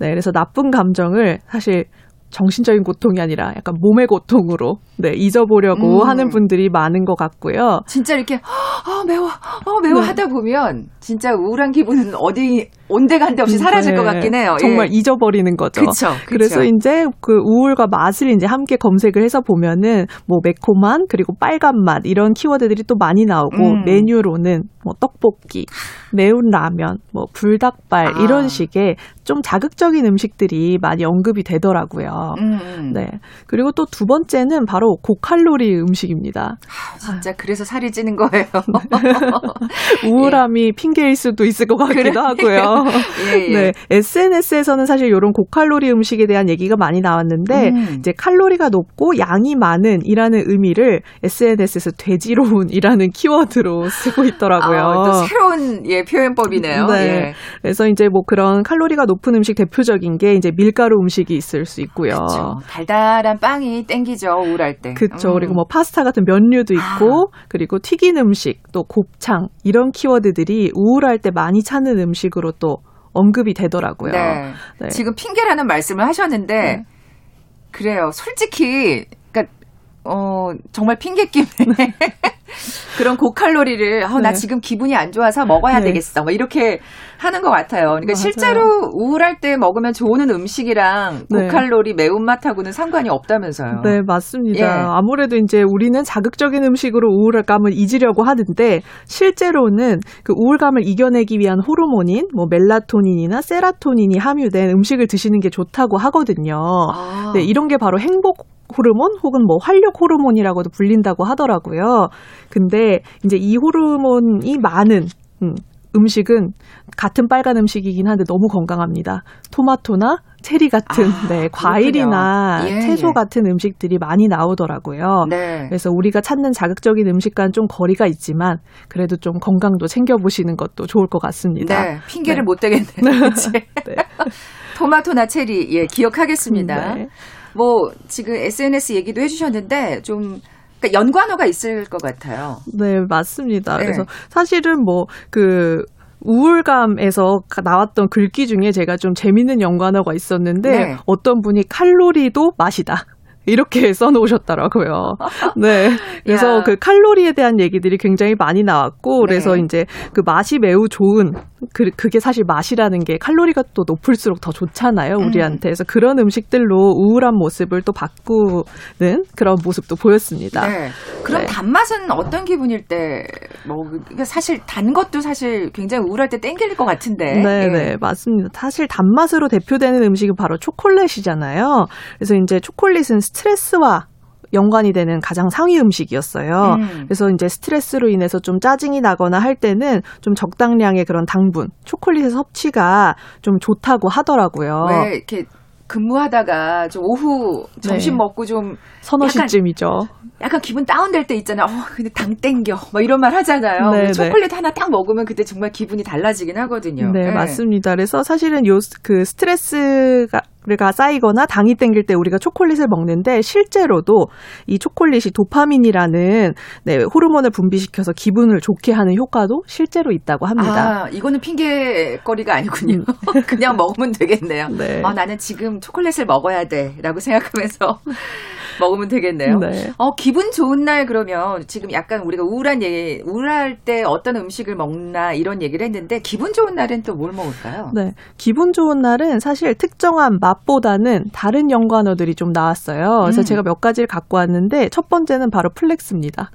[SPEAKER 4] 네, 그래서 나쁜 감정을 사실 정신적인 고통이 아니라 약간 몸의 고통으로 네, 잊어보려고
[SPEAKER 1] 음.
[SPEAKER 4] 하는 분들이 많은 것 같고요.
[SPEAKER 1] 진짜 이렇게 아 매워 아 매워
[SPEAKER 4] 네.
[SPEAKER 1] 하다 보면 진짜 우울한 기분은 어디 온데간데 없이 사라질 것
[SPEAKER 4] 네,
[SPEAKER 1] 같긴 해요.
[SPEAKER 4] 정말
[SPEAKER 1] 예.
[SPEAKER 4] 잊어버리는 거죠.
[SPEAKER 1] 그쵸, 그쵸.
[SPEAKER 4] 그래서 이제 그 우울과 맛을 이제 함께 검색을 해서 보면은 뭐 매콤한 그리고 빨간 맛 이런 키워드들이 또 많이 나오고
[SPEAKER 1] 음.
[SPEAKER 4] 메뉴로는 뭐 떡볶이, 매운 라면, 뭐 불닭발
[SPEAKER 1] 아.
[SPEAKER 4] 이런 식의 좀 자극적인 음식들이 많이 언급이 되더라고요.
[SPEAKER 1] 음, 음.
[SPEAKER 4] 네. 그리고 또 두 번째는 바로 고칼로리 음식입니다.
[SPEAKER 1] 아, 진짜 그래서 살이 찌는 거예요.
[SPEAKER 4] 우울함이 핑계일 수도 있을 것 같기도
[SPEAKER 1] 예.
[SPEAKER 4] 하고요.
[SPEAKER 1] 예, 예.
[SPEAKER 4] 네, SNS에서는 사실 이런 고칼로리 음식에 대한 얘기가 많이 나왔는데
[SPEAKER 1] 음.
[SPEAKER 4] 이제 칼로리가 높고 양이 많은이라는 의미를 SNS에서 돼지로운이라는 키워드로 쓰고 있더라고요.
[SPEAKER 1] 아, 또 새로운 예 표현법이네요.
[SPEAKER 4] 네.
[SPEAKER 1] 예.
[SPEAKER 4] 그래서 이제 뭐 그런 칼로리가 높은 음식 대표적인 게 이제 밀가루 음식이 있을 수 있고요.
[SPEAKER 1] 그렇죠. 달달한 빵이 땡기죠 우울할 때.
[SPEAKER 4] 그쵸.
[SPEAKER 1] 음.
[SPEAKER 4] 그리고 뭐 파스타 같은 면류도 있고,
[SPEAKER 1] 아.
[SPEAKER 4] 그리고 튀긴 음식, 또 곱창, 이런 키워드들이 우울할 때 많이 찾는 음식으로 또 언급이 되더라고요.
[SPEAKER 1] 네.
[SPEAKER 4] 네.
[SPEAKER 1] 지금 핑계라는 말씀을 하셨는데
[SPEAKER 4] 네.
[SPEAKER 1] 그래요. 솔직히 어 정말 핑계김에 그런 고칼로리를 아, 나
[SPEAKER 4] 네.
[SPEAKER 1] 지금 기분이 안 좋아서 먹어야
[SPEAKER 4] 네.
[SPEAKER 1] 되겠어. 뭐 이렇게 하는 것 같아요. 그러니까
[SPEAKER 4] 맞아요.
[SPEAKER 1] 실제로 우울할 때 먹으면 좋은 음식이랑
[SPEAKER 4] 네.
[SPEAKER 1] 고칼로리 매운맛하고는 상관이 없다면서요.
[SPEAKER 4] 네, 맞습니다.
[SPEAKER 1] 예.
[SPEAKER 4] 아무래도 이제 우리는 자극적인 음식으로 우울감을 잊으려고 하는데 실제로는 그 우울감을 이겨내기 위한 호르몬인 뭐 멜라토닌이나 세라토닌이 함유된 음식을 드시는 게 좋다고 하거든요.
[SPEAKER 1] 아.
[SPEAKER 4] 네, 이런 게 바로 행복 호르몬 혹은 뭐 활력 호르몬이라고도 불린다고 하더라고요. 근데 이제 이 호르몬이 많은 음, 음식은 같은 빨간 음식이긴 한데 너무 건강합니다. 토마토나 체리 같은
[SPEAKER 1] 아,
[SPEAKER 4] 네, 과일이나.
[SPEAKER 1] 예,
[SPEAKER 4] 채소
[SPEAKER 1] 예.
[SPEAKER 4] 같은 음식들이 많이 나오더라고요.
[SPEAKER 1] 네.
[SPEAKER 4] 그래서 우리가 찾는 자극적인 음식과는 좀 거리가 있지만 그래도 좀 건강도 챙겨 보시는 것도 좋을 것 같습니다.
[SPEAKER 1] 네, 핑계를
[SPEAKER 4] 네.
[SPEAKER 1] 못 대겠네요.
[SPEAKER 4] 네.
[SPEAKER 1] 토마토나 체리, 예, 기억하겠습니다.
[SPEAKER 4] 네.
[SPEAKER 1] 뭐, 지금 SNS 얘기도 해주셨는데, 좀, 그러니까 연관어가 있을 것 같아요.
[SPEAKER 4] 네, 맞습니다.
[SPEAKER 1] 네.
[SPEAKER 4] 그래서 사실은 뭐그 우울감에서 가- 나왔던 글귀 중에 제가 좀 재밌는 연관어가 있었는데
[SPEAKER 1] 네.
[SPEAKER 4] 어떤 분이 칼로리도 맛이다. 이렇게 써놓으셨더라고요. 네. 그래서
[SPEAKER 1] 야.
[SPEAKER 4] 그 칼로리에 대한 얘기들이 굉장히 많이 나왔고, 그래서
[SPEAKER 1] 네.
[SPEAKER 4] 이제 그 맛이 매우 좋은, 그, 그게 사실 맛이라는 게 칼로리가 또 높을수록 더 좋잖아요,
[SPEAKER 1] 음.
[SPEAKER 4] 우리한테. 그래서 그런 음식들로 우울한 모습을 또 바꾸는 그런 모습도 보였습니다.
[SPEAKER 1] 네. 그럼
[SPEAKER 4] 네.
[SPEAKER 1] 단맛은 어떤 기분일 때, 뭐, 그러니까 사실 단 것도 사실 굉장히 우울할 때 땡길 것 같은데.
[SPEAKER 4] 네,
[SPEAKER 1] 예.
[SPEAKER 4] 네, 맞습니다. 사실 단맛으로 대표되는 음식은 바로 초콜릿이잖아요. 그래서 이제 초콜릿은 스트레스와 연관이 되는 가장 상위 음식이었어요.
[SPEAKER 1] 음.
[SPEAKER 4] 그래서 이제 스트레스로 인해서 좀 짜증이 나거나 할 때는 좀 적당량의 그런 당분, 초콜릿의 섭취가 좀 좋다고 하더라고요.
[SPEAKER 1] 왜 이렇게 근무하다가 좀 오후 점심
[SPEAKER 4] 네.
[SPEAKER 1] 먹고 좀
[SPEAKER 4] 서너
[SPEAKER 1] 약간
[SPEAKER 4] 시쯤이죠.
[SPEAKER 1] 약간 기분 다운될 때 있잖아요. 어, 근데 당 땡겨. 막 이런 말 하잖아요.
[SPEAKER 4] 네, 네.
[SPEAKER 1] 초콜릿 하나 딱 먹으면 그때 정말 기분이 달라지긴 하거든요.
[SPEAKER 4] 네,
[SPEAKER 1] 예.
[SPEAKER 4] 맞습니다. 그래서 사실은 요 그 스트레스가 가 쌓이거나 당이 땡길 때 우리가 초콜릿을 먹는데 실제로도 이 초콜릿이 도파민이라는 네, 호르몬을 분비시켜서 기분을 좋게 하는 효과도 실제로 있다고 합니다.
[SPEAKER 1] 아, 이거는 핑계거리가 아니군요. 그냥 먹으면 되겠네요.
[SPEAKER 4] 음. 네.
[SPEAKER 1] 아, 나는 지금 초콜릿을 먹어야 돼. 라고 생각하면서 먹으면 되겠네요.
[SPEAKER 4] 네.
[SPEAKER 1] 어, 기분 좋은 날 그러면 지금 약간 우리가 우울한 얘기, 우울할 때 어떤 음식을 먹나 이런 얘기를 했는데 기분 좋은 날은 또뭘 먹을까요?
[SPEAKER 4] 네. 기분 좋은 날은 사실 특정한 맛보다는 다른 연관어들이 좀 나왔어요. 그래서
[SPEAKER 1] 음.
[SPEAKER 4] 제가 몇 가지를 갖고 왔는데 첫 번째는 바로 flex입니다.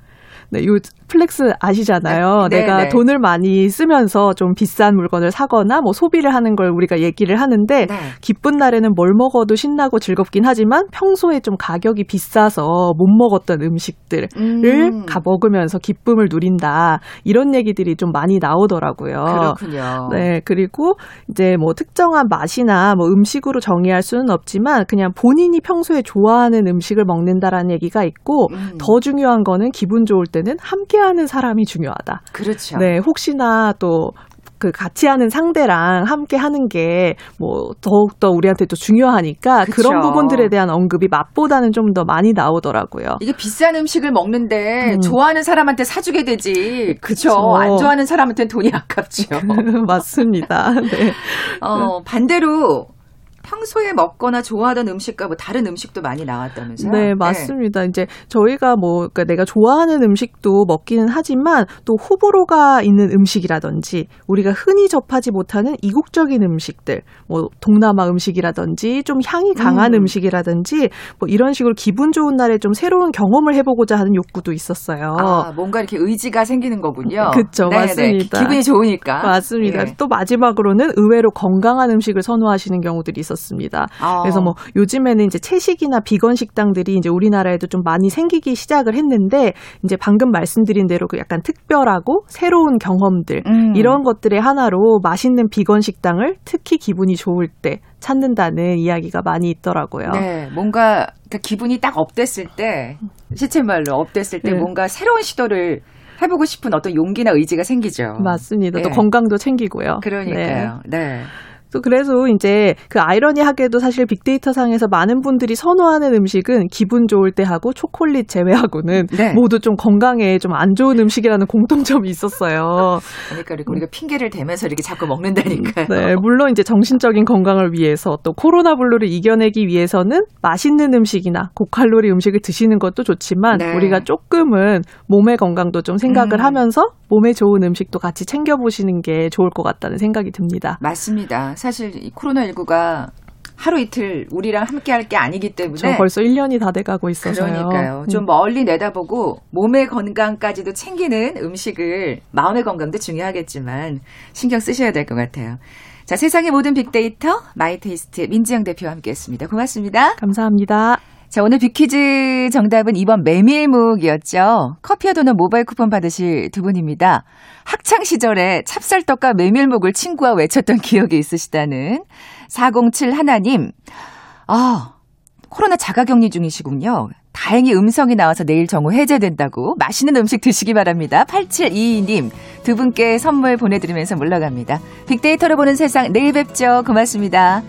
[SPEAKER 4] 네, 요 flex 아시잖아요.
[SPEAKER 1] 네,
[SPEAKER 4] 내가
[SPEAKER 1] 네.
[SPEAKER 4] 돈을 많이 쓰면서 좀 비싼 물건을 사거나 뭐 소비를 하는 걸 우리가 얘기를 하는데
[SPEAKER 1] 네.
[SPEAKER 4] 기쁜 날에는 뭘 먹어도 신나고 즐겁긴 하지만 평소에 좀 가격이 비싸서 못 먹었던 음식들을
[SPEAKER 1] 음,
[SPEAKER 4] 가 먹으면서 기쁨을 누린다. 이런 얘기들이 좀 많이 나오더라고요.
[SPEAKER 1] 그렇군요.
[SPEAKER 4] 네, 그리고 이제 뭐 특정한 맛이나 뭐 음식으로 정의할 수는 없지만 그냥 본인이 평소에 좋아하는 음식을 먹는다라는 얘기가 있고
[SPEAKER 1] 음,
[SPEAKER 4] 더 중요한 거는 기분 좋을 때는 함께하는 사람이 중요하다.
[SPEAKER 1] 그렇죠.
[SPEAKER 4] 네, 혹시나 또그 같이 하는 상대랑 함께 하는 게 뭐 더욱더 우리한테 또 중요하니까
[SPEAKER 1] 그쵸.
[SPEAKER 4] 그런 부분들에 대한 언급이 맛보다는 좀 더 많이 나오더라고요.
[SPEAKER 1] 이게 비싼 음식을 먹는데
[SPEAKER 4] 음.
[SPEAKER 1] 좋아하는 사람한테 사주게 되지. 그쵸. 안 좋아하는 사람한테는 돈이 아깝죠.
[SPEAKER 4] 맞습니다. 네.
[SPEAKER 1] 어, 반대로 평소에 먹거나 좋아하던 음식과 뭐 다른 음식도 많이 나왔다면서요?
[SPEAKER 4] 네, 맞습니다. 이제 저희가 뭐, 그러니까 내가 좋아하는 음식도 먹기는 하지만 또 호불호가 있는 음식이라든지 우리가 흔히 접하지 못하는 이국적인 음식들, 뭐 동남아 음식이라든지 좀 향이 강한
[SPEAKER 1] 음.
[SPEAKER 4] 음. 식이라든지뭐 이런 식으로 기분 좋은 날에 좀 새로운 경험을 해보고자 하는 욕구도 있었어요.
[SPEAKER 1] 아, 뭔가 이렇게 의지가 생기는 거군요.
[SPEAKER 4] 그쵸,
[SPEAKER 1] 네네.
[SPEAKER 4] 맞습니다.
[SPEAKER 1] 기분이 좋으니까.
[SPEAKER 4] 맞습니다.
[SPEAKER 1] 예.
[SPEAKER 4] 또 마지막으로는 의외로 건강한 음식을 선호하시는 경우들이 있었 습니다.
[SPEAKER 1] 아.
[SPEAKER 4] 그래서 뭐 요즘에는 이제 채식이나 비건 식당들이 이제 우리나라에도 좀 많이 생기기 시작을 했는데 이제 방금 말씀드린 대로 그 약간 특별하고 새로운 경험들
[SPEAKER 1] 음.
[SPEAKER 4] 이런 것들의 하나로 맛있는 비건 식당을 특히 기분이 좋을 때 찾는다는 이야기가 많이 있더라고요.
[SPEAKER 1] 네, 뭔가 그러니까 기분이 딱 업됐을 때 시체 말로 업됐을 때
[SPEAKER 4] 네.
[SPEAKER 1] 뭔가 새로운 시도를 해보고 싶은 어떤 용기나 의지가 생기죠.
[SPEAKER 4] 맞습니다. 또
[SPEAKER 1] 네.
[SPEAKER 4] 건강도 챙기고요. 네.
[SPEAKER 1] 그러니까요. 네.
[SPEAKER 4] 또 그래서 이제 그 아이러니하게도 사실 빅데이터 상에서 많은 분들이 선호하는 음식은 기분 좋을 때 하고 초콜릿 제외하고는
[SPEAKER 1] 네.
[SPEAKER 4] 모두 좀 건강에 좀 안 좋은 음식이라는 공통점이 있었어요.
[SPEAKER 1] 그러니까 우리가 핑계를 대면서 이렇게 자꾸 먹는다니까요.
[SPEAKER 4] 네, 물론 이제 정신적인 건강을 위해서 또 코로나 블루를 이겨내기 위해서는 맛있는 음식이나 고칼로리 음식을 드시는 것도 좋지만
[SPEAKER 1] 네.
[SPEAKER 4] 우리가 조금은 몸의 건강도 좀 생각을
[SPEAKER 1] 음.
[SPEAKER 4] 하면서 몸에 좋은 음식도 같이 챙겨 보시는 게 좋을 것 같다는 생각이 듭니다.
[SPEAKER 1] 맞습니다. 사실 이 코로나19가 하루 이틀 우리랑 함께 할 게 아니기 때문에
[SPEAKER 4] 저 벌써 1년이 다 돼가고 있어서요.
[SPEAKER 1] 네. 그러니까요.
[SPEAKER 4] 음.
[SPEAKER 1] 좀 멀리 내다보고 몸의 건강까지도 챙기는 음식을 마음의 건강도 중요하겠지만 신경 쓰셔야 될 것 같아요. 자, 세상의 모든 빅데이터 마이테이스트 민지영 대표와 함께했습니다. 고맙습니다.
[SPEAKER 4] 감사합니다.
[SPEAKER 1] 자, 오늘 빅퀴즈 정답은 2번 메밀묵이었죠. 커피와 도넛 모바일 쿠폰 받으실 두 분입니다. 학창 시절에 찹쌀떡과 메밀묵을 친구와 외쳤던 기억이 있으시다는 407 하나님. 아, 코로나 자가 격리 중이시군요. 다행히 음성이 나와서 내일 정오 해제된다고 맛있는 음식 드시기 바랍니다. 8722님 두 분께 선물 보내드리면서 물러갑니다. 빅데이터로 보는 세상 내일 뵙죠. 고맙습니다.